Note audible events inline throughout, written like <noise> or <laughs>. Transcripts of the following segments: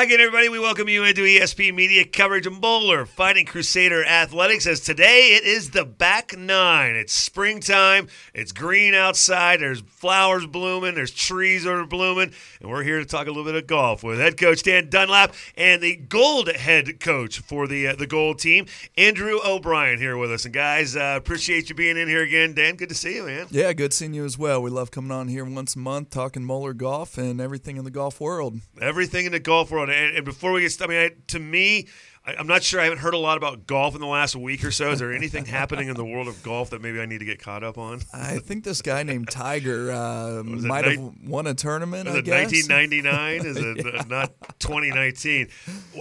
Again, everybody. We welcome you into ESP Media coverage of Moeller Fighting Crusader Athletics. As today it is the back nine. It's springtime. It's green outside. There's flowers blooming. There's trees that are blooming, and we're here to talk a little bit of golf with head coach Dan Dunlap and the gold head coach for the uh, the gold team, Andrew O'Brien, here with us. And guys, uh, appreciate you being in here again. Dan, good to see you, man. Yeah, good seeing you as well. We love coming on here once a month, talking Moeller golf and everything in the golf world. Everything in the golf world. And, and before we get started, I mean, I, to me, I, I'm not sure. I haven't heard a lot about golf in the last week or so. Is there anything <laughs> happening in the world of golf that maybe I need to get caught up on? I think this guy named Tiger uh, might ni- have won a tournament. Is it guess. 1999? Is <laughs> it uh, not 2019?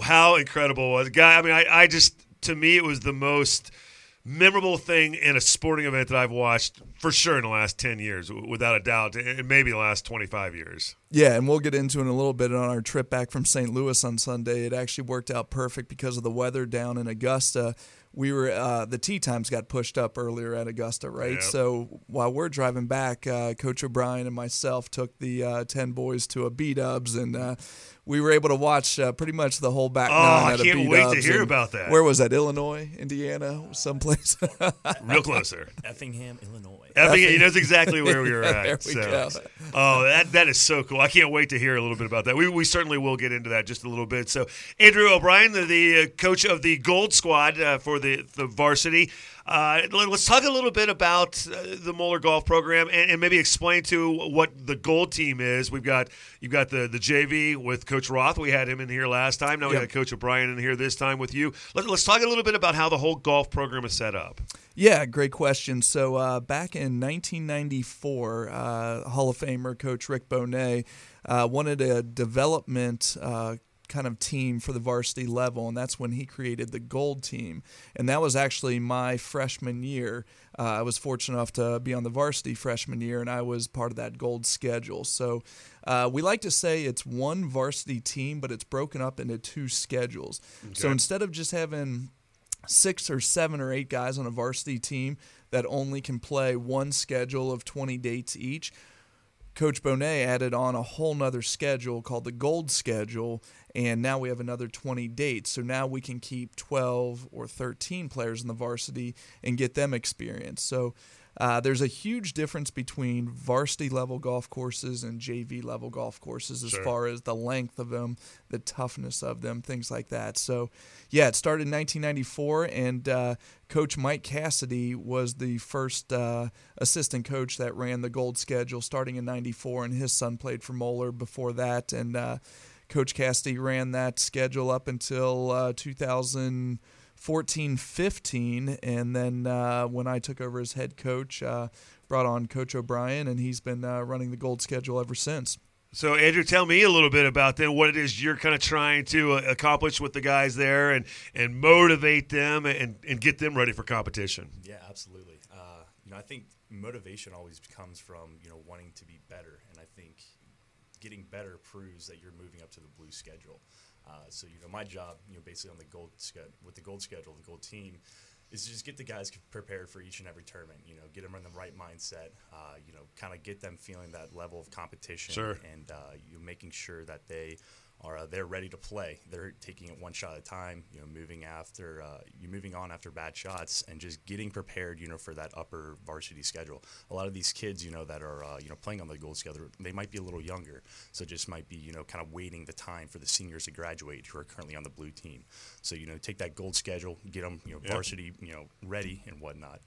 How incredible was it? Guy? I mean, I, I just to me it was the most memorable thing in a sporting event that I've watched for sure in the last 10 years, without a doubt, and maybe the last 25 years. Yeah, and we'll get into it in a little bit on our trip back from St. Louis on Sunday. It actually worked out perfect because of the weather down in Augusta. We were uh, the tee times got pushed up earlier at Augusta, right? Yep. So while we're driving back, uh, Coach O'Brien and myself took the uh, ten boys to a B Dubs, and uh, we were able to watch uh, pretty much the whole back Oh, nine I at a can't wait to hear about that. Where was that? Illinois, Indiana, someplace. <laughs> Real closer. Effingham, Illinois. Effingham. he knows exactly where we were <laughs> at. There we so. go. Oh, that that is so cool! I can't wait to hear a little bit about that. We, we certainly will get into that just a little bit. So, Andrew O'Brien, the, the uh, coach of the Gold Squad uh, for the the varsity. Uh, let- let's talk a little bit about uh, the Moeller Golf Program and, and maybe explain to what the Gold Team is. We've got you've got the the JV with Coach Roth. We had him in here last time. Now we Yep. got Coach O'Brien in here this time with you. Let, let's talk a little bit about how the whole golf program is set up. Yeah, great question. So uh, back in 1994, uh, Hall of Famer Coach Rick Bonet uh, wanted a development uh, kind of team for the varsity level, and that's when he created the Gold Team. And that was actually my freshman year. Uh, I was fortunate enough to be on the varsity freshman year, and I was part of that Gold schedule. So uh, we like to say it's one varsity team, but it's broken up into two schedules. So instead of just having six or seven or eight guys on a varsity team that only can play one schedule of 20 dates each. Coach Bonet added on a whole nother schedule called the Gold Schedule, and now we have another 20 dates. So now we can keep 12 or 13 players in the varsity and get them experience. So uh, there's a huge difference between varsity level golf courses and JV level golf courses as sure. far as the length of them, the toughness of them, things like that. So, yeah, it started in 1994, and uh, Coach Mike Cassidy was the first uh, assistant coach that ran the gold schedule starting in 94, and his son played for Moeller before that. And uh, Coach Cassidy ran that schedule up until uh, 2000- 14 15. And then uh, when I took over as head coach, uh, brought on Coach O'Brien, and he's been uh, running the gold schedule ever since. So, Andrew, tell me a little bit about then what it is you're kind of trying to uh, accomplish with the guys there, and and motivate them and and get them ready for competition. Yeah, absolutely. Uh, you know, I think motivation always comes from you know wanting to be better getting better proves that you're moving up to the blue schedule. Uh, so you know, my job, you know, basically on the gold sched- with the gold schedule, the gold team, is to just get the guys prepared for each and every tournament. You know, get them in the right mindset. Uh, you know, kind of get them feeling that level of competition, Sure. and uh, you making sure that they are uh, they're ready to play. They're taking it one shot at a time. You know, moving after uh, you moving on after bad shots, and just getting prepared. You know, for that upper varsity schedule. A lot of these kids, you know, that are uh, you know playing on the gold schedule, they might be a little younger, so just might be you know kind of waiting the time for the seniors to graduate who are currently on the blue team. So you know, take that gold schedule, get them you know Yep. varsity you know ready and whatnot.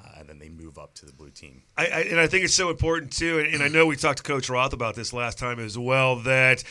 Uh, and then they move up to the blue team. I, I, and I think it's so important too, and, and I know we talked to Coach Roth about this last time as well. That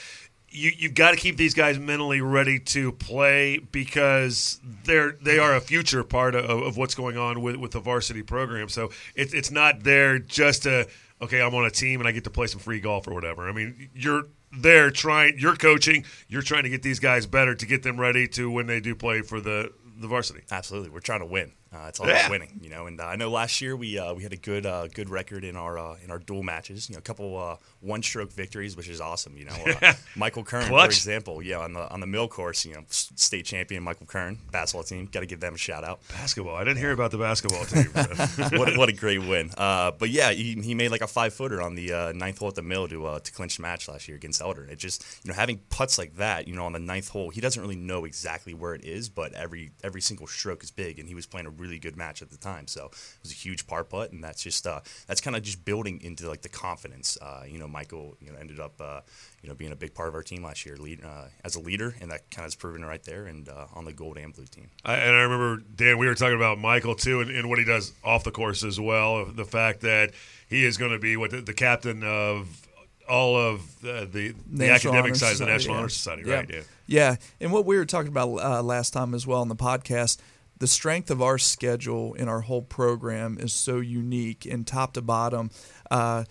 you you've got to keep these guys mentally ready to play because they're they are a future part of, of what's going on with, with the varsity program. So it's it's not there just to okay, I'm on a team and I get to play some free golf or whatever. I mean, you're there trying, you're coaching, you're trying to get these guys better to get them ready to when they do play for the the varsity. Absolutely, we're trying to win. Uh, it's all Yeah. about winning, you know. And uh, I know last year we uh, we had a good uh, good record in our uh, in our dual matches. You know, a couple uh, one stroke victories, which is awesome. You know, uh, Michael Kern, for example, yeah, on the on the mill course, you know, state champion Michael Kern, basketball team. Got to give them a shout out. Basketball. I didn't hear about the basketball team. <laughs> <laughs> what, what a great win. Uh, but yeah, he, he made like a five footer on the uh, ninth hole at the mill to uh, to clinch the match last year against Elder. It just you know having putts like that, you know, on the ninth hole, he doesn't really know exactly where it is, but every every single stroke is big, and he was playing a really good match at the time. So it was a huge par putt, and that's just uh, that's kind of just building into like the confidence. Uh, you know, Michael, you know, ended up. Uh, you know, being a big part of our team last year, lead, uh, as a leader, and that kind of is proven right there, and uh, on the gold and blue team. I, and I remember Dan. We were talking about Michael too, and, and what he does off the course as well. The fact that he is going to be what the, the captain of all of uh, the the academic Honor side of the National yeah. Honor Society, Yeah. right? Yeah. Yeah, and what we were talking about uh, last time as well on the podcast, the strength of our schedule in our whole program is so unique, and top to bottom. Uh,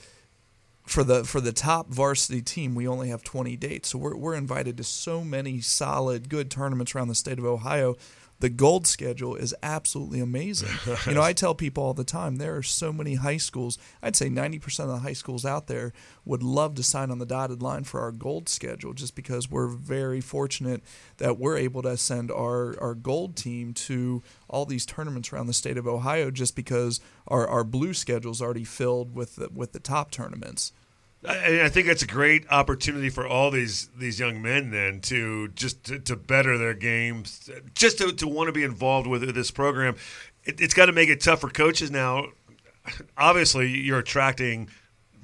for the for the top varsity team, we only have 20 dates, so we're we're invited to so many solid, good tournaments around the state of Ohio. The gold schedule is absolutely amazing. <laughs> you know, I tell people all the time there are so many high schools. I'd say 90% of the high schools out there would love to sign on the dotted line for our gold schedule just because we're very fortunate that we're able to send our, our gold team to all these tournaments around the state of Ohio just because our, our blue schedule is already filled with the, with the top tournaments. I, I think that's a great opportunity for all these these young men then to just to, to better their games, just to, to want to be involved with this program. It, it's got to make it tough for coaches now. Obviously, you're attracting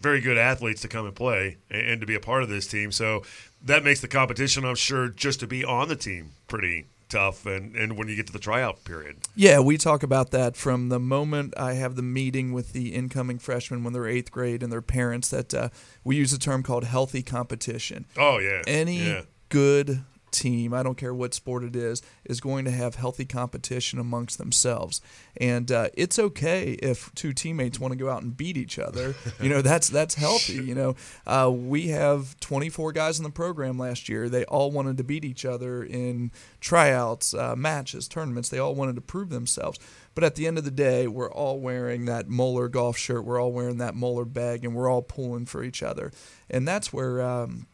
very good athletes to come and play and, and to be a part of this team. So that makes the competition, I'm sure, just to be on the team pretty tough. And, and when you get to the tryout period, Yeah, we talk about that from the moment I have the meeting with the incoming freshmen when they're eighth grade and their parents. That uh, we use a term called healthy competition. oh yeah, Any yeah. good team, I don't care what sport it is, is going to have healthy competition amongst themselves. And uh, it's okay if two teammates want to go out and beat each other. you know, that's that's healthy. <laughs> You know, uh, we have 24 guys in the program last year. They all wanted to beat each other in tryouts, uh, matches, tournaments. They all wanted to prove themselves. But at the end of the day, we're all wearing that Moeller golf shirt. We're all wearing that Moeller bag, and we're all pulling for each other. And that's where um,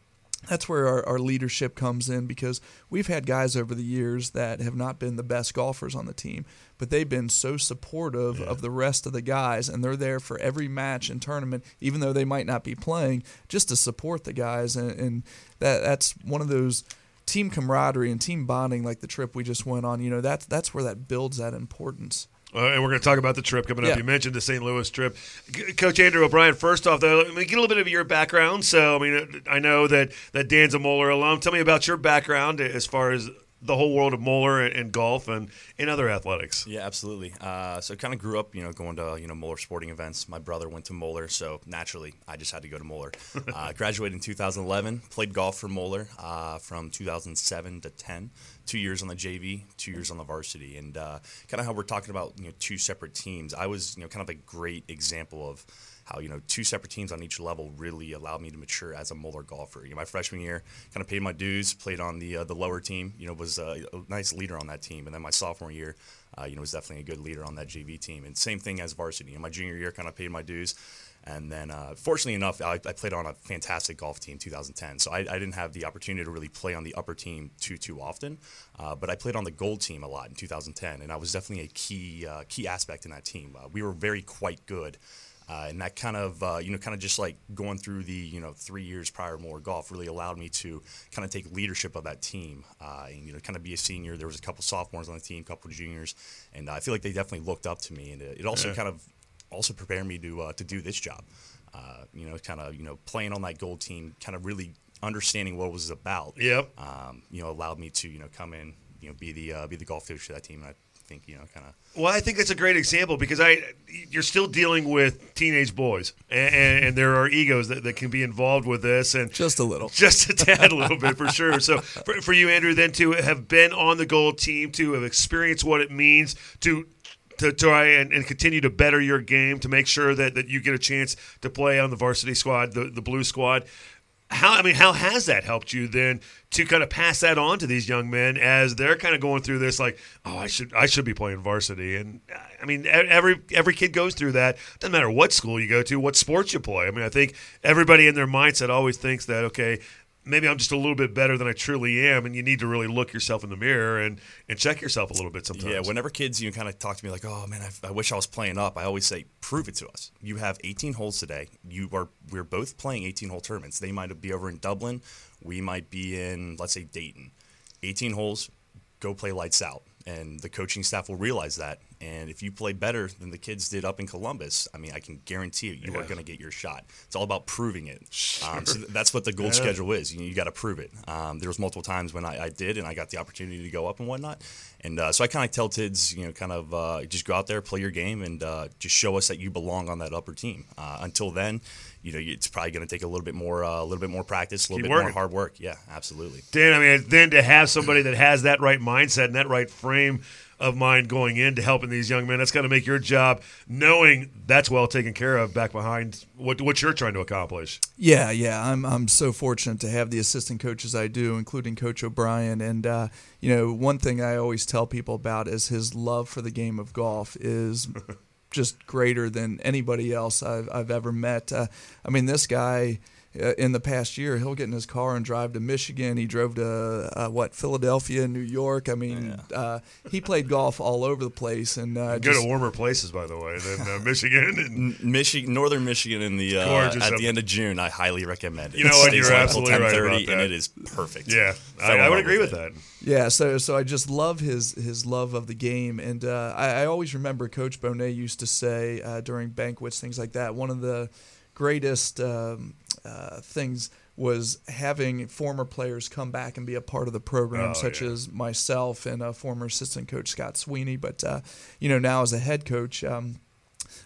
that's where our, our leadership comes in because we've had guys over the years that have not been the best golfers on the team, but they've been so supportive of the rest of the guys, and they're there for every match and tournament, even though they might not be playing, just to support the guys. And, and that that's one of those team camaraderie and team bonding, like the trip we just went on. You know, that's that's where that builds that importance. Uh, and we're going to talk about the trip coming up. Yeah. You mentioned the St. Louis trip. G- Coach Andrew O'Brien, first off, though, let me get a little bit of your background. So, I mean, I know that, that Dan's a Moeller alum. Tell me about your background as far as the whole world of Moeller and, and golf and, and other athletics. Yeah, absolutely. Uh, so I kind of grew up, you know, going to you know Moeller sporting events. My brother went to Moeller, so naturally I just had to go to Moeller. <laughs> Uh, graduated in 2011. Played golf for Moeller uh, from 2007 to 10. Two years on the JV, two years on the varsity, and uh, kind of how we're talking about you know two separate teams. I was you know kind of a great example of how you know two separate teams on each level really allowed me to mature as a Moeller golfer. You know, my freshman year, kind of paid my dues, played on the uh, the lower team. You know, was uh, a nice leader on that team, and then my sophomore year, uh, you know, was definitely a good leader on that JV team. And same thing as varsity. You know, my junior year, kind of paid my dues. And then, uh, fortunately enough, I, I played on a fantastic golf team 2010. So I, I didn't have the opportunity to really play on the upper team too too often, uh, but I played on the gold team a lot in 2010, and I was definitely a key uh, key aspect in that team. Uh, we were very quite good. Uh, and that kind of, uh, you know, kind of just like going through the, you know, three years prior to more golf really allowed me to kind of take leadership of that team uh, and, you know, kind of be a senior. There was a couple sophomores on the team, a couple juniors, and I feel like they definitely looked up to me. And it, it also Yeah. kind of also prepared me to, uh, to do this job. Uh, you know, kind of, you know, playing on that gold team, kind of really understanding what it was about. Yep. Um, you know, allowed me to, you know, come in, you know, be the, uh, be the golf coach for that team. And I think, you know, kind of, Well, I think that's a great example because I you're still dealing with teenage boys, and, and, and there are egos that, that can be involved with this, and Just a little. <laughs> just a tad, a little bit for sure. So for, for you, Andrew, then to have been on the gold team, to have experienced what it means to to try and, and continue to better your game, to make sure that, that you get a chance to play on the varsity squad, the, the blue squad. how I mean, how has that helped you then to kind of pass that on to these young men as they're kind of going through this? Like, oh, I should I should be playing varsity, and I mean, every every kid goes through that. Doesn't matter what school you go to, what sports you play. I mean, I think everybody in their mindset always thinks that okay. Maybe I'm just a little bit better than I truly am, and you need to really look yourself in the mirror and, and check yourself a little bit sometimes. Yeah, whenever kids you kind of talk to me like, "Oh man, I, I wish I was playing up," I always say, "Prove it to us. You have 18 holes today. You are we're both playing 18 hole tournaments. They might be over in Dublin. We might be in let's say Dayton. 18 holes. Go play lights out, and the coaching staff will realize that. And if you play better than the kids did up in Columbus, I mean, I can guarantee you, you are going to get your shot. It's all about proving it. Um, so that's what the gold schedule is. You, you got to prove it. Um, there was multiple times when I, I did, and I got the opportunity to go up and whatnot. And uh, so I kind of tell kids, you know, kind of uh, just go out there, play your game, and uh, just show us that you belong on that upper team. Uh, until then, you know, it's probably going to take a little bit more, uh, a little bit more practice, a little Keep bit more hard work. Yeah, absolutely. Dan, I mean, then to have somebody that has that right mindset and that right frame of mind going into helping these young men, that's got to make your job knowing that's well taken care of back behind what what you're trying to accomplish. Yeah, yeah, I'm I'm so fortunate to have the assistant coaches I do, including Coach O'Brien. And uh, you know, one thing I always tell people about is his love for the game of golf is <laughs> just greater than anybody else I've I've ever met. Uh, I mean, this guy. Uh, in the past year, he'll get in his car and drive to Michigan. He drove to uh, what Philadelphia, New York. I mean, uh, he played golf all over the place. And uh, Go to warmer places, by the way, than uh, Michigan. And Michigan, Northern Michigan, in the uh, at up- the end of June, I highly recommend it. You know what? You're on absolutely right about 10:30, and it is perfect. yeah, I, I would agree with it. that. Yeah, so so I just love his his love of the game, and uh, I, I always remember Coach Bonet used to say uh, during banquets, things like that. One of the greatest um, uh, things was having former players come back and be a part of the program, Oh, such yeah. as myself and uh, former assistant coach Scott Sweeney. But uh, you know, now as a head coach. Um,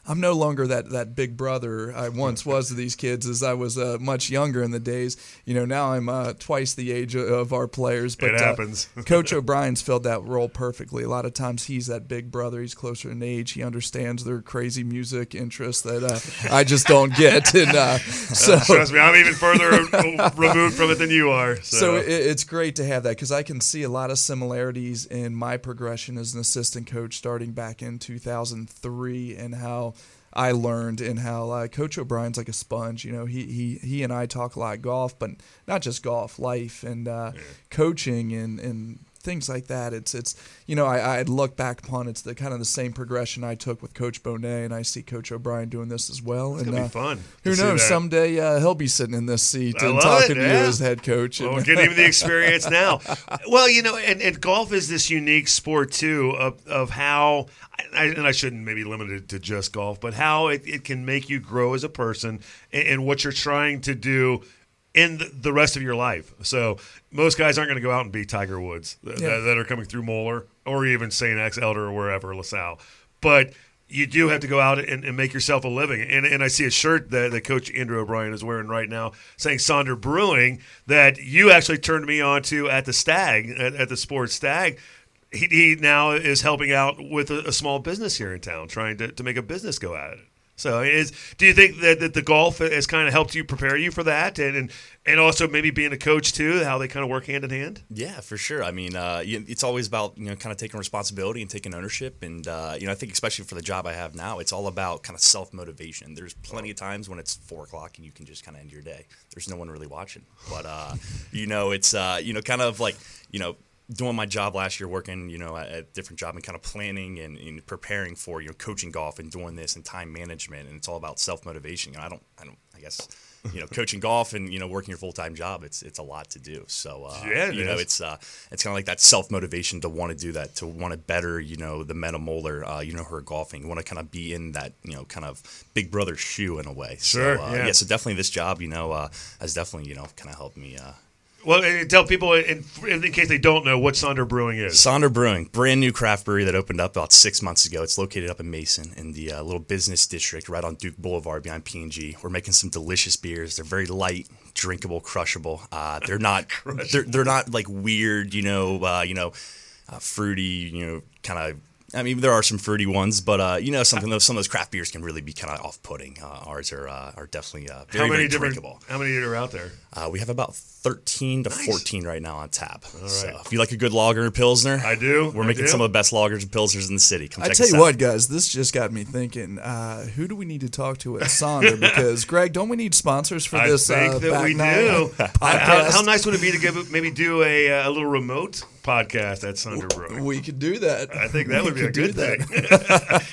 I'm no longer that, that big brother I once was to these kids as I was uh, much younger in the days. You know, now I'm uh, twice the age of, of our players. But It uh, happens. <laughs> Coach O'Brien's filled that role perfectly. A lot of times he's that big brother. He's closer in age. He understands their crazy music interests that uh, I just don't get. <laughs> And <laughs> uh, so, Trust me, I'm even further removed from it than you are. So, so it, it's great to have that because I can see a lot of similarities in my progression as an assistant coach starting back in 2003 and how I learned and how uh, Coach O'Brien's like a sponge. You know, he, he he and I talk a lot golf, but not just golf, life and uh, coaching and and things like that. It's it's you know I I look back upon it's the kind of the same progression I took with Coach Bonet, and I see Coach O'Brien doing this as well. it's and gonna uh, be fun. who knows? Someday uh, he'll be sitting in this seat I and talking it, to you as head coach. Well, and- we're getting the experience <laughs> now. Well, you know, and, and golf is this unique sport too of, of how, I, and I shouldn't maybe limit it to just golf, but how it, it can make you grow as a person and, and what you're trying to do in the, rest of your life. So most guys aren't going to go out and be Tiger Woods th- Yeah. that, that are coming through Moeller or even St. X Elder or wherever LaSalle, but. You do have to go out and, and make yourself a living. And, and I see a shirt that, that Coach Andrew O'Brien is wearing right now saying Sonder Brewing that you actually turned me on to at the Stag, at, at the Sports Stag. He, he now is helping out with a, a small business here in town, trying to, to make a business go at it. So, is do you think that, that the golf has kind of helped you prepare you for that, and, and and also maybe being a coach too, how they kind of work hand in hand? Yeah, for sure. I mean, uh, it's always about you know kind of taking responsibility and taking ownership, and uh, you know I think especially for the job I have now, it's all about kind of self motivation. There's plenty of times when it's four o'clock and you can just kind of end your day. There's no one really watching, but uh, you know it's uh, you know kind of like you know doing my job last year, working you know at a different job and kind of planning and, and preparing for you know coaching golf and doing this and time management, and it's all about self motivation. And I don't, I don't, I guess. You know, coaching <laughs> golf and you know working your full time job, it's it's a lot to do. So uh, Yeah, you know, it's uh, it's kind of like that self motivation to want to do that, to want to better, you know, the Meta Moeller, uh, you know, her golfing. You want to kind of be in that, you know, kind of big brother shoe in a way. Sure, So, uh, yeah. So definitely this job, you know, uh, has definitely, you know, kind of helped me. Uh, Well, tell people in, in case they don't know what Sonder Brewing is. Sonder Brewing, brand new craft brewery that opened up about six months ago. It's located up in Mason in the uh, little business district right on Duke Boulevard behind P&G. We're making some delicious beers. They're very light, drinkable, crushable. Uh, they're not <laughs> they're, they're not like weird, you know, uh, you know, uh, fruity, you know, kind of I mean, there are some fruity ones, but uh, you know, something those some of those craft beers can really be kind of off-putting. Uh, ours are uh, are definitely uh, very, how many very different? drinkable. How many are out there? Uh, we have about 13 to Nice. 14 right now on tap. So if you like a good lager or pilsner, I do, We're I making do. some of the best lagers and pilsners in the city. Come I check tell us you out. what, guys, this just got me thinking. Uh, who do we need to talk to at Sonder? <laughs> Because Greg, don't we need sponsors for I this? think uh, that back we do. <laughs> how, how nice would it be to give maybe do a, uh, a little remote podcast at Sonder Brewing? We could do that. I think that We would be a good thing,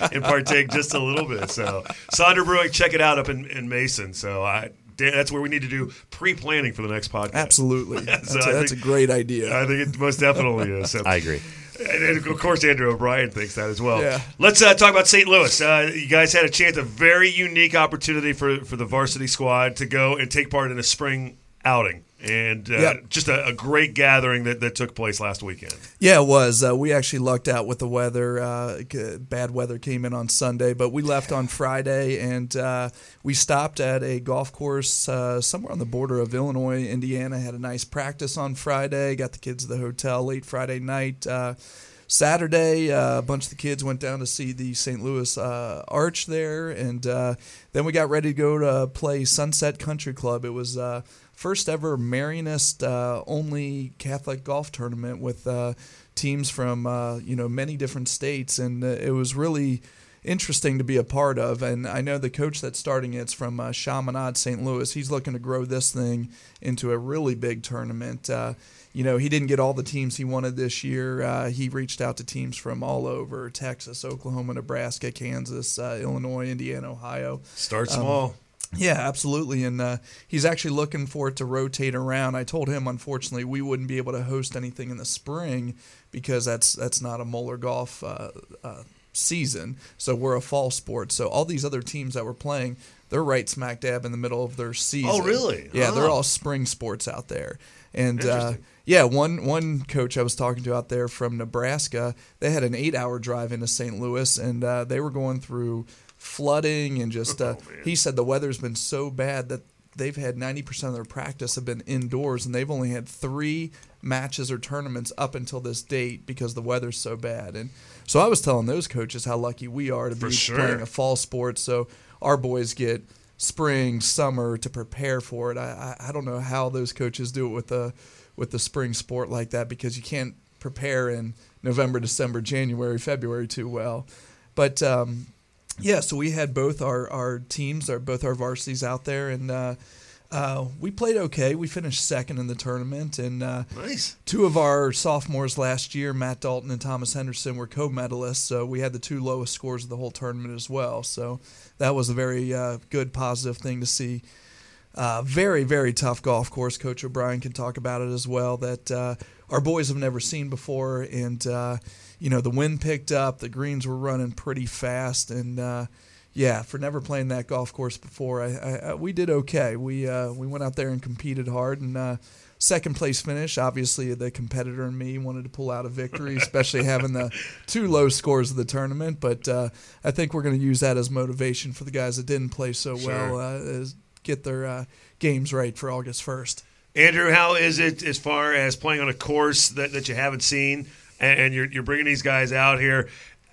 <laughs> and partake just a little bit. So, Sonder Brewing, check it out up in, in Mason. So, I that's where we need to do pre-planning for the next podcast. Absolutely. <laughs> That's, So a, I that's a think- great idea. I think it most definitely is. So, I agree. and, and of course, Andrew O'Brien thinks that as well. Yeah. Let's uh, talk about St. Louis. Uh, you guys had a chance, a very unique opportunity for for the varsity squad to go and take part in a spring outing, and uh, Yep. just a, a great gathering that, that took place last weekend. Yeah, it was. Uh, we actually lucked out with the weather. Uh, bad weather came in on Sunday, but we left on Friday and uh, we stopped at a golf course uh, somewhere on the border of Illinois, Indiana. Had a nice practice on Friday. Got the kids to the hotel late Friday night. Uh, Saturday, uh, a bunch of the kids went down to see the St. Louis uh, Arch there, and uh, then we got ready to go to play Sunset Country Club. It was uh, first ever Marianist uh, only Catholic golf tournament with uh, teams from uh, you know many different states, and uh, it was really interesting to be a part of. And I know the coach that's starting it's from uh, Chaminade, St. Louis. He's looking to grow this thing into a really big tournament. Uh, you know, he didn't get all the teams he wanted this year. Uh, he reached out to teams from all over Texas, Oklahoma, Nebraska, Kansas, uh, Illinois, Indiana, Ohio. Start small. Yeah, absolutely. And uh, he's actually looking for it to rotate around. I told him, unfortunately, we wouldn't be able to host anything in the spring because that's that's not a Moeller golf uh, uh, season. So we're a fall sport. So all these other teams that we're playing, they're right smack dab in the middle of their season. Oh, really? Yeah, they're all spring sports out there. And uh, yeah, one one coach I was talking to out there from Nebraska, they had an eight hour drive into St. Louis, and uh, they were going through flooding and just uh, oh, he said the weather's been so bad that they've had ninety percent of their practice have been indoors, and they've only had three matches or tournaments up until this date because the weather's so bad. And so I was telling those coaches how lucky we are to be sure. playing a fall sport, so our boys get spring, summer to prepare for it. I, I I don't know how those coaches do it with the with the spring sport like that because you can't prepare in November, December, January, February too well. But um, yeah, so we had both our, our teams, our both our varsities out there, and uh, uh, we played okay. We finished second in the tournament, and uh, Nice. Two of our sophomores last year, Matt Dalton and Thomas Henderson, were co-medalists. So we had the two lowest scores of the whole tournament as well. So that was a very uh, good, positive thing to see. Uh, very, very tough golf course. Coach O'Brien can talk about it as well. That uh, our boys have never seen before, and uh, you know the wind picked up. The greens were running pretty fast, and uh, yeah, for never playing that golf course before, I, I, I, we did okay. We uh, we went out there and competed hard, and uh, second place finish. Obviously, the competitor and me wanted to pull out a victory, <laughs> especially having the two low scores of the tournament. But uh, I think we're going to use that as motivation for the guys that didn't play so Sure. well, uh, get their uh, games right for August first. Andrew, how is it as far as playing on a course that, that you haven't seen and, and you're, you're bringing these guys out here?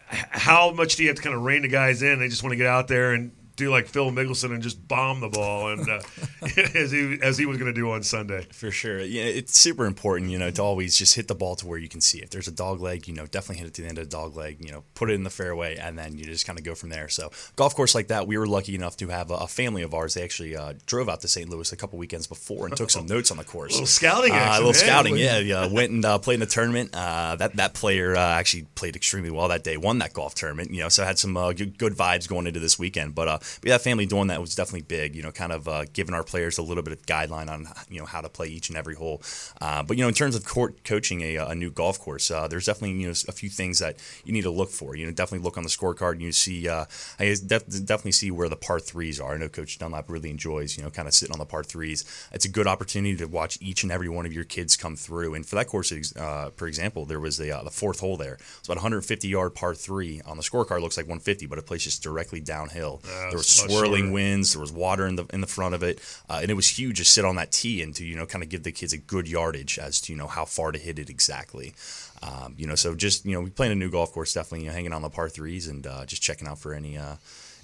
How much do you have to kind of rein the guys in? They just want to get out there and do like Phil Mickelson and just bomb the ball, and uh, <laughs> as he as he was going to do on Sunday. For sure. Yeah, it's super important, you know, to always just hit the ball to where you can see. If there's a dog leg, you know, definitely hit it to the end of the dog leg, you know, put it in the fairway, and then you just kind of go from there. So, golf course like that, we were lucky enough to have a, a family of ours. They actually uh, drove out to St. Louis a couple weekends before and took some <laughs> notes on the course. a little scouting Uh, a little hey. scouting, yeah. yeah. Went and uh, played in the tournament. Uh, that that player uh, actually played extremely well that day. Won that golf tournament. You know, so had some uh, good, good vibes going into this weekend. But uh, we had family doing that was definitely big. You know, kind of uh, giving our players a little bit of guideline on you know how to play each and every hole. Uh, but you know, in terms of court coaching a, a new golf course, uh, there's definitely you know a few things that you need to look for. You know, definitely look on the scorecard and you see. Uh, I def- definitely see where the par threes are. I know Coach Dunlap really enjoys you know kind of sitting on the par threes. It's a good opportunity to watch each and every one of your kids come through. And for that course, uh, for example, there was the uh, the fourth hole there. It's about 150 yard par three on the scorecard. Looks like 150, but it plays just directly downhill. the there was much swirling winds. There was water in the in the front of it, uh, and it was huge to sit on that tee and to you know kind of give the kids a good yardage as to you know how far to hit it exactly. Um, you know, so just you know, we playing a new golf course, definitely you know, hanging on the par threes and uh, just checking out for any uh,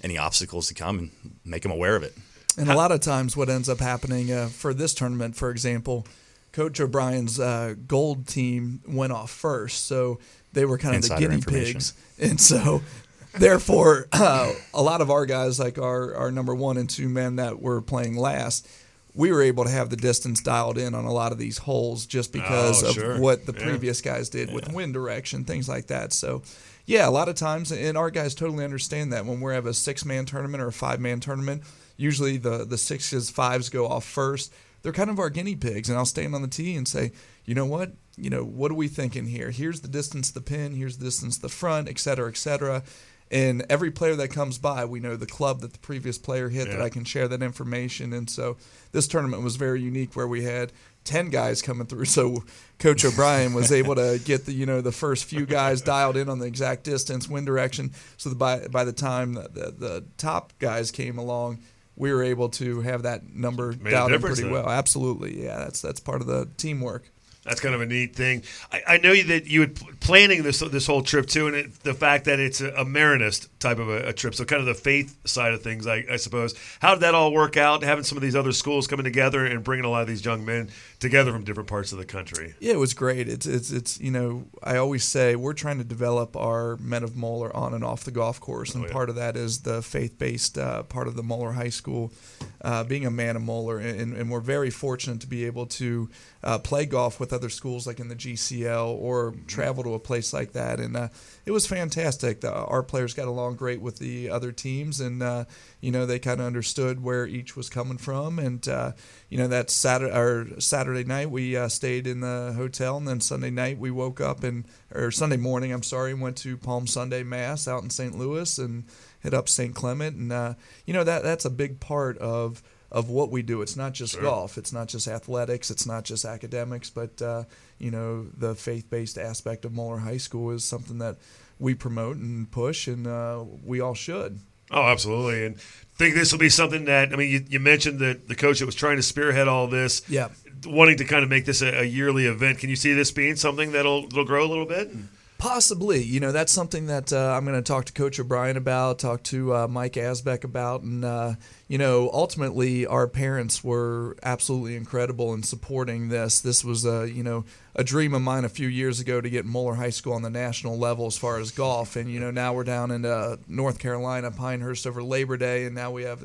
any obstacles to come and make them aware of it. And a lot of times, what ends up happening uh, for this tournament, for example, Coach O'Brien's uh, gold team went off first, so they were kind of Insider the guinea pigs, and so therefore, uh, a lot of our guys, like our our number one and two men that were playing last, we were able to have the distance dialed in on a lot of these holes just because Oh, of sure. what the Yeah. previous guys did with wind direction, things like that. So. Yeah, a lot of times, and our guys totally understand that when we have a six man tournament or a five man tournament, usually the, the sixes, fives go off first. They're kind of our guinea pigs, and I'll stand on the tee and say, you know what? You know, what are we thinking here? Here's the distance to the pin, here's the distance to the front, et cetera, et cetera. And every player that comes by, we know the club that the previous player hit that I can share that information. And so this tournament was very unique where we had 10 guys coming through. <laughs> So Coach O'Brien was able to get the, you know, the first few guys dialed in on the exact distance, wind direction. So that by, by the time the, the, the top guys came along, we were able to have that number dialed in pretty well. Absolutely. Yeah, that's that's part of the teamwork. That's kind of a neat thing. I, I know that you p- planning this this whole trip too, and it, the fact that it's a, a Marianist type of a, a trip, so kind of the faith side of things, I, I suppose. How did that all work out? Having some of these other schools coming together and bringing a lot of these young men together from different parts of the country. Yeah, it was great. It's it's it's you know I always say we're trying to develop our men of Moeller on and off the golf course, and Oh, yeah. part of that is the faith based uh, part of the Moeller High School, uh, being a man of Moeller, and, and we're very fortunate to be able to uh, play golf with other schools like in the GCL or Mm-hmm. travel to a place like that, and uh, it was fantastic. The, our players got along great with the other teams, and uh, you know they kind of understood where each was coming from, and uh, you know that Saturday or Saturday night we uh, stayed in the hotel, and then Sunday night we woke up and or Sunday morning, I'm sorry, went to Palm Sunday Mass out in St. Louis and hit up St. Clement, and uh, you know that that's a big part of of what we do. It's not just Sure. golf, it's not just athletics, it's not just academics, but uh, you know the faith based aspect of Moeller High School is something that we promote and push, and uh, we all should. Oh, absolutely. And think this will be something that I mean, you, you mentioned that the coach that was trying to spearhead all this, Yeah. Wanting to kind of make this a, a yearly event. Can you see this being something that'll, that'll grow a little bit? Possibly, you know, that's something that uh, I'm going to talk to Coach O'Brien about, talk to uh, Mike Asbeck about, and uh, you know, ultimately, our parents were absolutely incredible in supporting this. This was a you know a dream of mine a few years ago to get Moeller High School on the national level as far as golf, and you know now we're down in uh, North Carolina, Pinehurst over Labor Day, and now we have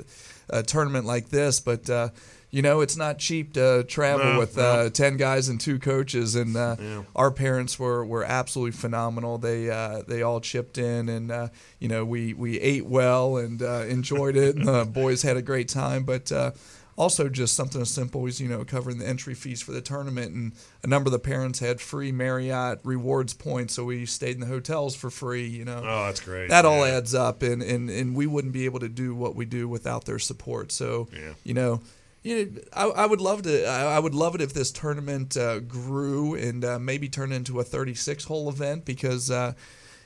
a tournament like this, but. Uh, you know, it's not cheap to travel No, with no. uh, ten guys and two coaches, and uh, Yeah. our parents were, were absolutely phenomenal. They uh, they all chipped in, and uh, you know we, we ate well and uh, enjoyed it. And the <laughs> boys had a great time, but uh, also just something as simple as you know covering the entry fees for the tournament. And a number of the parents had free Marriott rewards points, so we stayed in the hotels for free. You know, Oh, that's great. that all adds up, and, and, and we wouldn't be able to do what we do without their support. So, Yeah. you know, you know, I, I would love to. I, I would love it if this tournament uh, grew and uh, maybe turned into a 36 hole event because. Uh,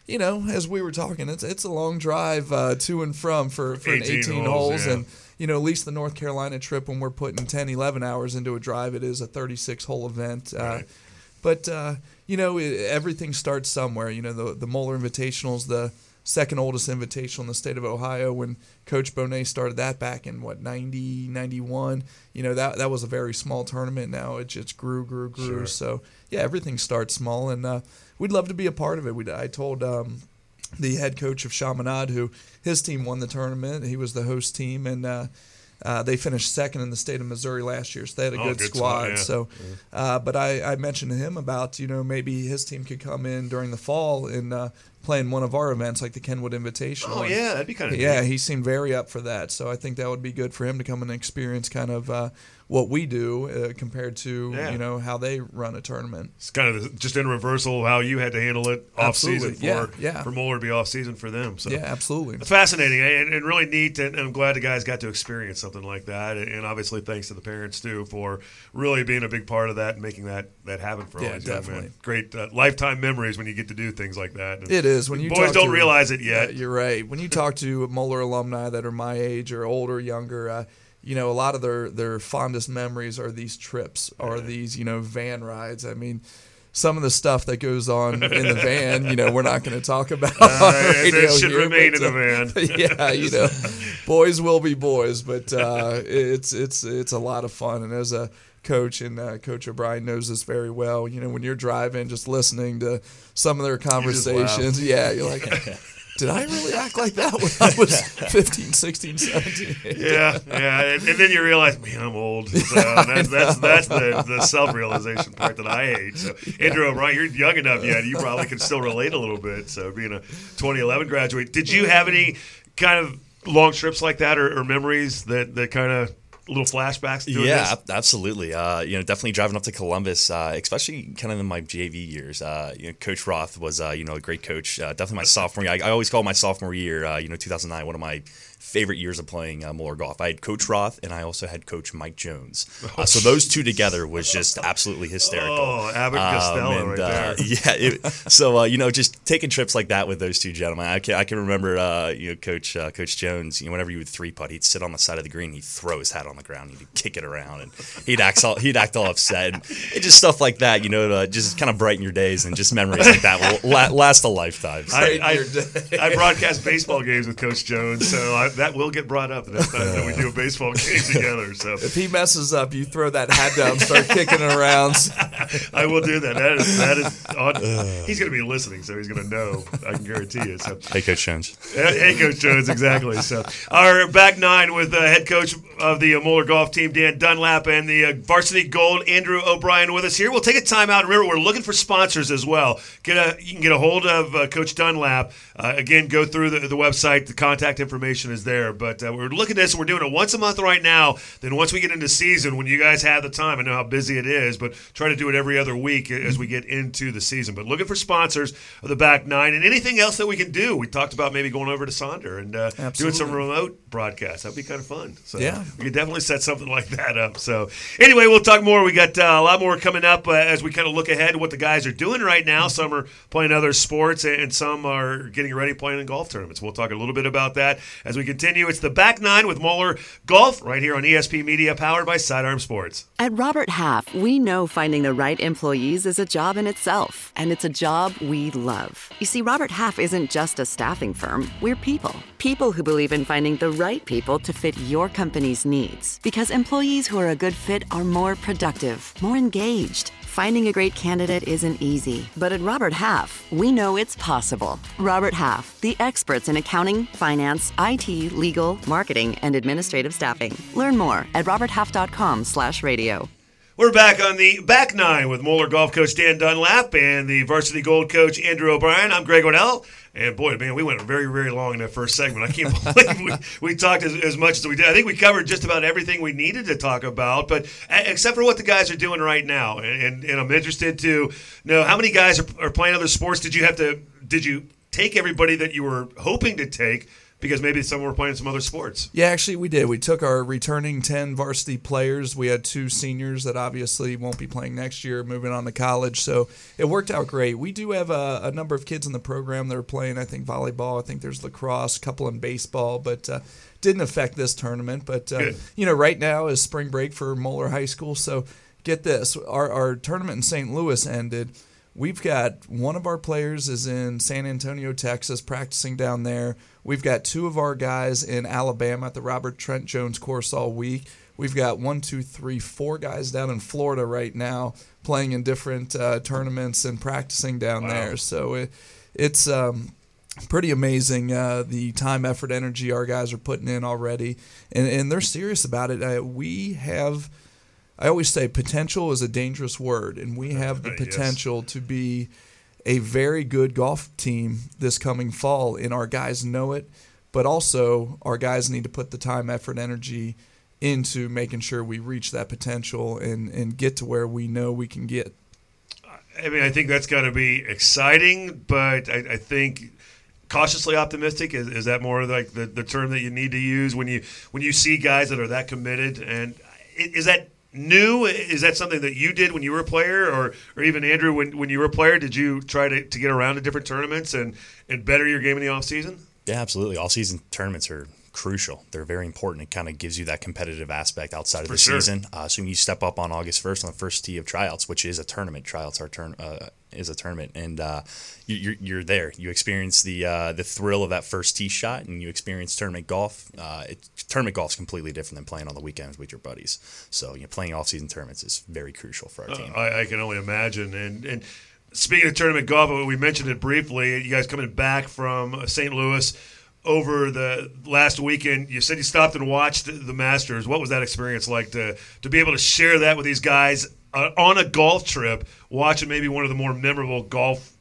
you know, as we were talking, it's it's a long drive uh, to and from for, for an 18 18 holes, holes, yeah. and you know, at least the North Carolina trip when we're putting 10, 11 hours into a drive, it is a 36 hole event. Uh, Right. but uh, you know, it, everything starts somewhere. You know, the the Moeller Invitational is the second oldest invitational in the state of Ohio. When Coach Bonet started that back in what 90, 91, you know that that was a very small tournament. Now it just grew, grew, grew. Sure. So yeah, everything starts small, and uh, we'd love to be a part of it. We I told. Um, the head coach of Chaminade, who his team won the tournament. He was the host team, and uh, uh, they finished second in the state of Missouri last year. So they had a Oh, good, good squad. yeah. So, uh, but I, I mentioned to him about you know maybe his team could come in during the fall and uh, play in one of our events like the Kenwood Invitational. Oh, And- yeah, that'd be kind of yeah, he seemed very up for that. So I think that would be good for him to come and experience kind of uh, what we do uh, compared to Yeah. you know how they run a tournament. It's kind of just in reversal of how you had to handle it off season for Yeah, yeah. for Moeller to be off season for them. So Yeah, absolutely. It's fascinating and, and really neat, and I'm glad the guys got to experience something like that. And obviously, thanks to the parents too for really being a big part of that and making that that happen for all Yeah, these young definitely. men. Great uh, lifetime memories when you get to do things like that. And It is. When you boys don't to- realize it Yeah, yet. you're right. When you talk to Moeller alumni that are my age or older, younger, uh, you know, a lot of their their fondest memories are these trips, are these you know van rides. I mean. Some of the stuff that goes on in the van, you know, we're not going to talk about. <laughs> Uh, radio should here, remain but, in uh, the van. <laughs> yeah, you know, <laughs> boys will be boys, but uh, it's it's it's a lot of fun. And as a coach, and uh, Coach O'Brien knows this very well. You know, when you're driving, just listening to some of their conversations, yeah, you're like. Did I really act like that when I was <laughs> 15, 16, 17? Yeah, yeah, and, and then you realize, man, I'm old. So uh, <laughs> that's that's, that's the, the self realization part that I hate. So Andrew O'Brien, you're young enough yet. You probably can still relate a little bit. So being a 2011 graduate, did you have any kind of long trips like that or, or memories that that kind of little flashbacks? To Yeah, this? absolutely. Uh, you know, definitely driving up to Columbus, uh, especially kind of in my JV years. Uh, you know, Coach Roth was, uh, you know, a great coach. Uh, definitely my sophomore year. I, I always call my sophomore year, uh, you know, 2009, one of my favorite years of playing uh, Moeller golf. I had Coach Roth and I also had Coach Mike Jones. <laughs> Uh, so those two together was just absolutely hysterical. Oh, Abbott and Costello right uh, there. <laughs> yeah, it, so uh, you know, just taking trips like that with those two gentlemen. I can, I can remember, uh, you know, Coach uh, Coach Jones. You know, whenever you would three putt, he'd sit on the side of the green, he'd throw his hat on the ground, he'd kick it around, and he'd act all he'd act all upset, and it just stuff like that. You know, to just kind of brighten your days, and just memories like that will la- last a lifetime. So. I, I, I broadcast baseball games with Coach Jones, so I, that will get brought up the next time that we do a baseball <laughs> game together. So If he messes up, you throw that hat down, start kicking it around. <laughs> I will do that. That is that is on. He's going to be listening, so he's going to know. I can guarantee you. So hey, Coach Jones. Hey, Coach Jones, exactly. So, our back nine with uh, head coach of the uh, Moeller golf team, Dan Dunlap, and the uh, varsity gold, Andrew O'Brien, with us here. We'll take a time out. Remember, we're looking for sponsors as well. Get a, you can get a hold of uh, Coach Dunlap. Uh, again, go through the, the website. The contact information is there. But uh, we're looking at this, and we're doing it once a month right now. Then, once we get into season, when you guys have the time, I know how busy it is, but try to do it every other week as we get into the season. But looking for sponsors of the back nine and anything else that we can do. We talked about maybe going over to Sonder and uh, doing some remote broadcasts. That'd be kind of fun. So Yeah. we could definitely set something like that up. So anyway, we'll talk more. We got uh, a lot more coming up uh, as we kind of look ahead to what the guys are doing right now. Some are playing other sports and some are getting ready playing in golf tournaments. We'll talk a little bit about that as we continue. It's the back nine with Moeller Golf right here on ESP Media, powered by Sidearm Sports. At Robert Half, we know finding the right employees is a job in itself, and it's a job we love. You see, Robert Half isn't just a staffing firm, we're people. People who believe in finding the right people to fit your company's needs. Because employees who are a good fit are more productive, more engaged. Finding a great candidate isn't easy, but at Robert Half, we know it's possible. Robert Half, the experts in accounting, finance, IT, legal, marketing, and administrative staffing. Learn more at roberthalf.com/radio. We're back on the back nine with Moeller golf coach Dan Dunlap and the varsity gold coach Andrew O'Brien. I'm Greg Odell. And boy, man, we went very, very long in that first segment. I can't <laughs> believe we, we talked as, as much as we did. I think we covered just about everything we needed to talk about, but except for what the guys are doing right now. And, and, and I'm interested to know how many guys are, are playing other sports. Did you have to? Did you take everybody that you were hoping to take? Because maybe some were playing some other sports. Yeah, actually, we did. We took our returning 10 varsity players. We had two seniors that obviously won't be playing next year, moving on to college. So it worked out great. We do have a, a number of kids in the program that are playing, I think, volleyball. I think there's lacrosse, a couple in baseball, but uh, didn't affect this tournament. But, uh, you know, right now is spring break for Moeller High School. So get this our, our tournament in St. Louis ended. We've got one of our players is in San Antonio, Texas, practicing down there. We've got two of our guys in Alabama at the Robert Trent Jones course all week. We've got one, two, three, four guys down in Florida right now playing in different uh, tournaments and practicing down there. So it, it's um, pretty amazing uh, the time, effort, energy our guys are putting in already, and and they're serious about it. Uh, we have. I always say potential is a dangerous word, and we have the <laughs> Yes. potential to be a very good golf team this coming fall, and our guys know it. But also, our guys need to put the time, effort, energy into making sure we reach that potential and, and get to where we know we can get. I mean, I think that's got to be exciting, but I, I think cautiously optimistic is, is that more like the, the term that you need to use when you when you see guys that are that committed and is that new? Is that something that you did when you were a player, or or even Andrew when, when you were a player? Did you try to, to get around to different tournaments and, and better your game in the off season? Yeah, absolutely. All season tournaments are crucial. They're very important. It kind of gives you that competitive aspect outside of For the sure. season. Uh, so when you step up on August 1st on the first tee of tryouts, which is a tournament, tryouts are turn uh, is a tournament, and uh, you, you're you're there. You experience the uh, the thrill of that first tee shot, and you experience tournament golf. Uh, it, tournament golf is completely different than playing on the weekends with your buddies. So you know, playing off season tournaments is very crucial for our team. I, I can only imagine. And and speaking of tournament golf, we mentioned it briefly. You guys coming back from St. Louis over the last weekend. You said you stopped and watched the Masters. What was that experience like to to be able to share that with these guys uh, on a golf trip, watching maybe one of the more memorable golf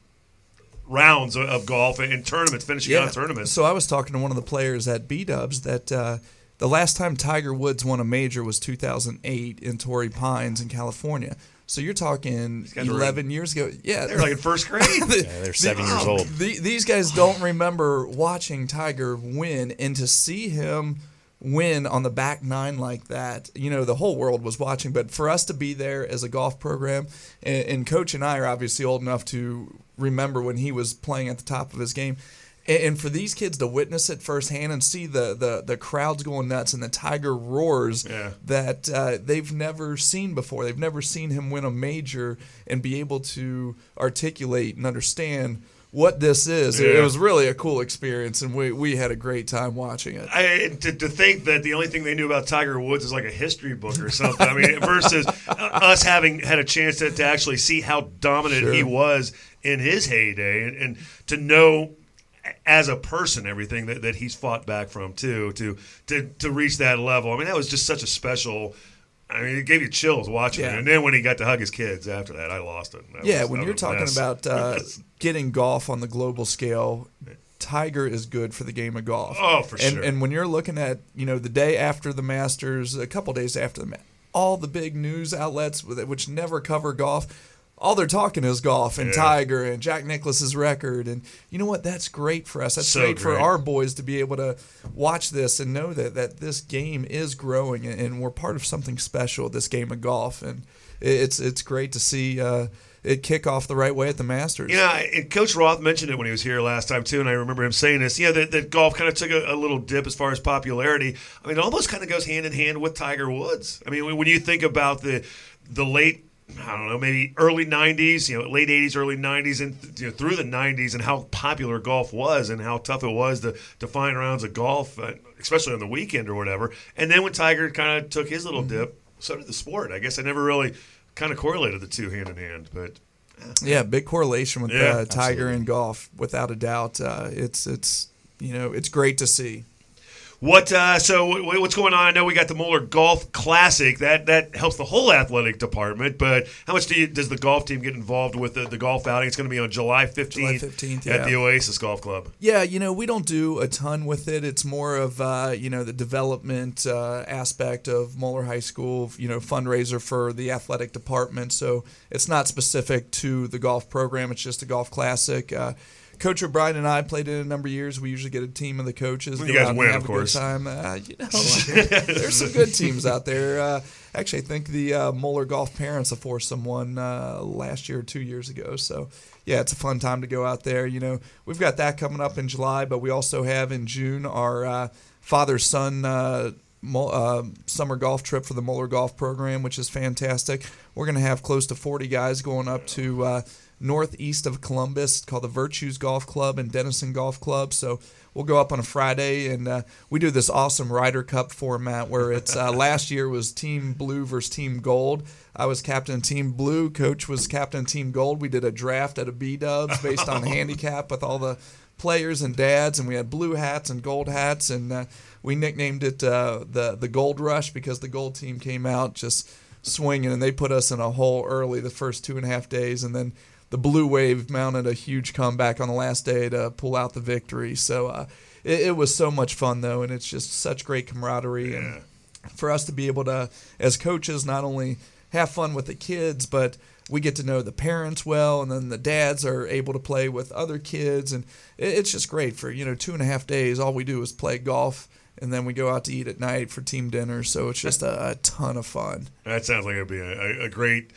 rounds of, of golf and tournaments, finishing out tournaments. So I was talking to one of the players at B Dubs that uh, the last time Tiger Woods won a major was 2008 in Torrey Pines in California. So you're talking guys were 11 years ago. Yeah, They're like in first grade. <laughs> The- Yeah, they're seven years oh, old. the- these guys don't remember watching Tiger win, and to see him win on the back nine like that, you know, the whole world was watching. But for us to be there as a golf program, and, and Coach and I are obviously old enough to remember when he was playing at the top of his game. And for these kids to witness it firsthand and see the, the, the crowds going nuts and the Tiger roars Yeah. that uh, they've never seen before. They've never seen him win a major and be able to articulate and understand what this is. It, Yeah. was really a cool experience, and we, we had a great time watching it. I, to, to think that the only thing they knew about Tiger Woods is like a history book or something. I mean, <laughs> versus uh, us having had a chance to, to actually see how dominant Sure. he was in his heyday, and, and to know as a person everything that, that he's fought back from too to to to reach that level. I mean, that was just such a special. I mean, it gave you chills watching Yeah. it, and then when he got to hug his kids after that, I lost it. That Yeah, was- when you're talking mess. about uh, <laughs> getting golf on the global scale, Tiger is good for the game of golf. Oh, for and, sure. And when you're looking at you know the day after the Masters, a couple days after the all the big news outlets with- which never cover golf. All they're talking is golf and Yeah. Tiger and Jack Nicklaus's record, and you know what? That's great for us. That's So great, for our boys to be able to watch this and know that that this game is growing, and, and we're part of something special. This game of golf, and it's it's great to see uh, it kick off the right way at the Masters. You know, and Coach Roth mentioned it when he was here last time too, and I remember him saying this. You know, that, that golf kind of took a, a little dip as far as popularity. I mean, it almost kind of goes hand in hand with Tiger Woods. I mean, when- when you think about the the late. I don't know, maybe early '90s, you know, late '80s, early '90s, and you know, through the '90s, and how popular golf was, and how tough it was to, to find rounds of golf, uh, especially on the weekend or whatever. And then when Tiger kind of took his little dip, so did the sport. I guess I never really kind of correlated the two hand in hand, but Yeah, big correlation with Yeah, uh, Tiger absolutely. and golf, without a doubt. Uh, it's it's you know it's great to see. What uh, so what's going on? I know we got the Moeller Golf Classic. That that helps the whole athletic department. But how much do you, does the golf team get involved with the, the golf outing? It's going to be on July fifteenth, 15th, at yeah. the Oasis Golf Club. Yeah, you know, we don't do a ton with it. It's more of, uh, you know, the development uh, aspect of Moeller High School, you know, fundraiser for the athletic department. So it's not specific to the golf program. It's just a golf classic. Coach O'Brien and I played in a number of years. We usually get a team of the coaches. You guys win, have of a course. Good time. Uh, you know, <laughs> there's some good teams out there. Uh, actually, I think the uh, Moeller Golf Parents a foursome won uh, last year or two years ago. So yeah, it's a fun time to go out there. You know, we've got that coming up in July, but we also have in June our uh, father son. Uh, uh, summer golf trip for the Moeller Golf Program, which is fantastic. We're going to have close to 40 guys going up to uh, northeast of Columbus called the Virtues Golf Club and Denison Golf Club. So we'll go up on a Friday and uh, we do this awesome Ryder Cup format where it's uh, <laughs> last year was Team Blue versus Team Gold. I was captain of Team Blue. Coach was captain of Team Gold. We did a draft at a B Dubs based on <laughs> handicap with all the players and dads, and we had blue hats and gold hats, and uh, we nicknamed it uh, the the Gold Rush because the gold team came out just swinging, and they put us in a hole early the first two and a half days, and then the Blue Wave mounted a huge comeback on the last day to pull out the victory. So uh, it, it was so much fun though, and it's just such great camaraderie and for us to be able to, as coaches, not only have fun with the kids, but we get to know the parents well, and then the dads are able to play with other kids, and it- it's just great for you know two and a half days. All we do is play golf and then we go out to eat at night for team dinner. So it's just a, a ton of fun. That sounds like it'd be a, a great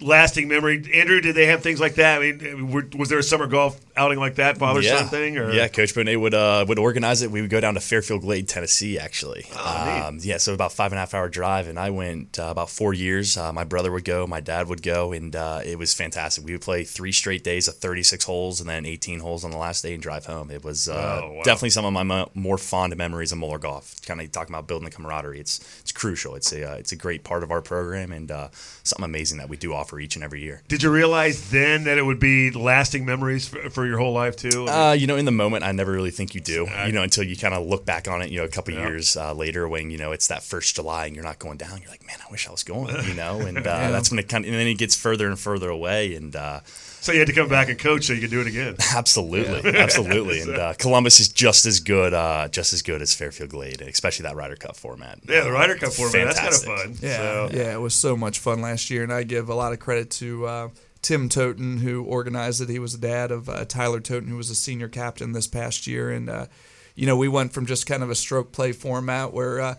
lasting memory. Andrew, did they have things like that? I mean, were, was there a summer golf outing like that, father yeah. son thing? Or? Yeah, Coach Bonet would uh, would organize it. We would go down to Fairfield Glade, Tennessee, actually. Oh, um, yeah, so about five and a half hour drive, and I went uh, about four years. Uh, my brother would go, my dad would go, and uh, it was fantastic. We would play three straight days of 36 holes, and then 18 holes on the last day and drive home. It was uh, Oh, wow. definitely some of my mo- more fond memories of Moeller golf. Kind of talking about building the camaraderie. It's it's crucial. It's a uh, it's a great part of our program, and uh, something amazing that we do offer each and every year. Did you realize then that it would be lasting memories for, for your whole life too? Uh, you know, in the moment, I never really think you do. You know, until you kind of look back on it. You know, a couple years uh, later, when you know it's that first July and you're not going down, you're like, man, I wish I was going. You know, and <laughs> uh, that's when it kind of, and then it gets further and further away, and uh, <laughs> so you had to come back and coach so you could do it again. <laughs> absolutely, <laughs> absolutely, and uh, Columbus is just as good, uh, just as good as Fairfield Glade, especially that Ryder Cup format. Yeah, the Ryder Cup format. That's kind of fun. Yeah, So, yeah, it was so much fun last year, and I give a lot of credit to uh, Tim Toten who organized it. He was the dad of uh, Tyler Toten, who was a senior captain this past year, and uh, you know we went from just kind of a stroke play format where.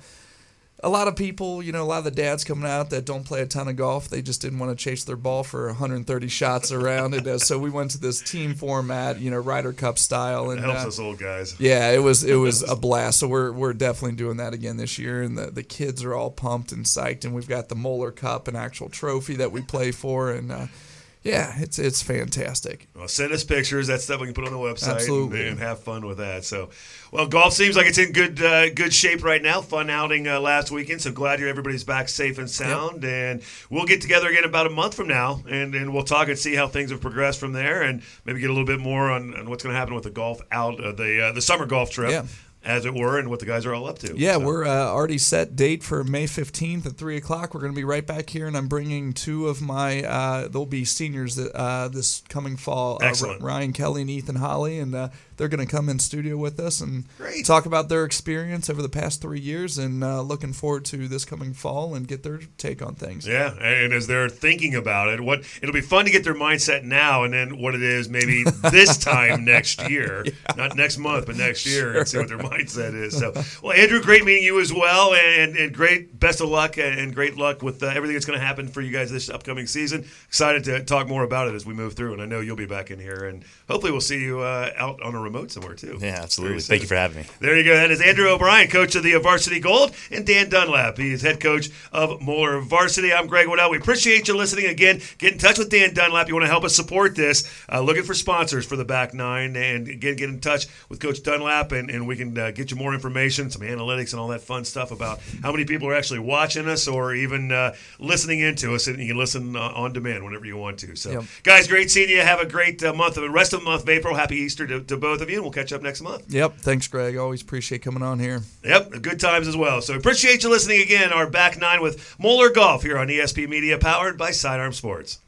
A lot of people, you know, a lot of the dads coming out that don't play a ton of golf, they just didn't want to chase their ball for 130 shots around it. Uh, so we went to this team format, you know, Ryder Cup style, and it helps uh, us old guys. yeah, it was it was <laughs> a blast. So we're we're definitely doing that again this year, and the, the kids are all pumped and psyched, and we've got the Moeller Cup, an actual trophy that we play for, and uh, yeah, it's it's fantastic. Well, send us pictures. That stuff we can put on the website Absolutely. And, and have fun with that. So, well, golf seems like it's in good uh, good shape right now. Fun outing uh, last weekend. So glad you're everybody's back safe and sound. And we'll get together again about a month from now, and, and we'll talk and see how things have progressed from there, and maybe get a little bit more on, on what's going to happen with the golf out uh, the uh, the summer golf trip, Yeah. As it were, and what the guys are all up to. Yeah, So- we're uh, already set date for May 15th at 3 o'clock. We're going to be right back here, and I'm bringing two of my, uh, they'll be seniors that, uh, this coming fall. Uh, Excellent. Ryan Kelly and Ethan Holly, and uh, they're going to come in studio with us and Great. talk about their experience over the past three years and uh, looking forward to this coming fall and get their take on things. Yeah, and as they're thinking about it, what it'll be fun to get their mindset now, and then what it is maybe <laughs> this time next year, not next month, but next year, and see what their mindset is. So, <laughs> well, Andrew, great meeting you as well, and, and great best of luck and great luck with uh, everything that's going to happen for you guys this upcoming season. Excited to talk more about it as we move through, and I know you'll be back in here, and hopefully we'll see you uh, out on a remote somewhere too. Yeah, absolutely. Thank you for having me. There you go. That is Andrew O'Brien, coach of the Varsity Gold, and Dan Dunlap. He is head coach of Moeller Varsity. I'm Greg Waddell. We appreciate you listening again. Get in touch with Dan Dunlap. You want to help us support this. Uh, looking for sponsors for the back nine. And again, get in touch with Coach Dunlap, and, and we can uh, get you more information, some analytics, and all that fun stuff about how many people are actually watching us or even uh, listening into us. And you can listen uh, on demand whenever you want to. So, Yep. guys, great seeing you. Have a great uh, month of the rest of the month of April. Happy Easter to, to both of you, and we'll catch up next month. Yep. Thanks, Greg. Always appreciate coming on here. Yep, good times as well. So appreciate you listening again. Our back nine with Moeller Golf here on ESP Media, powered by Sidearm Sports.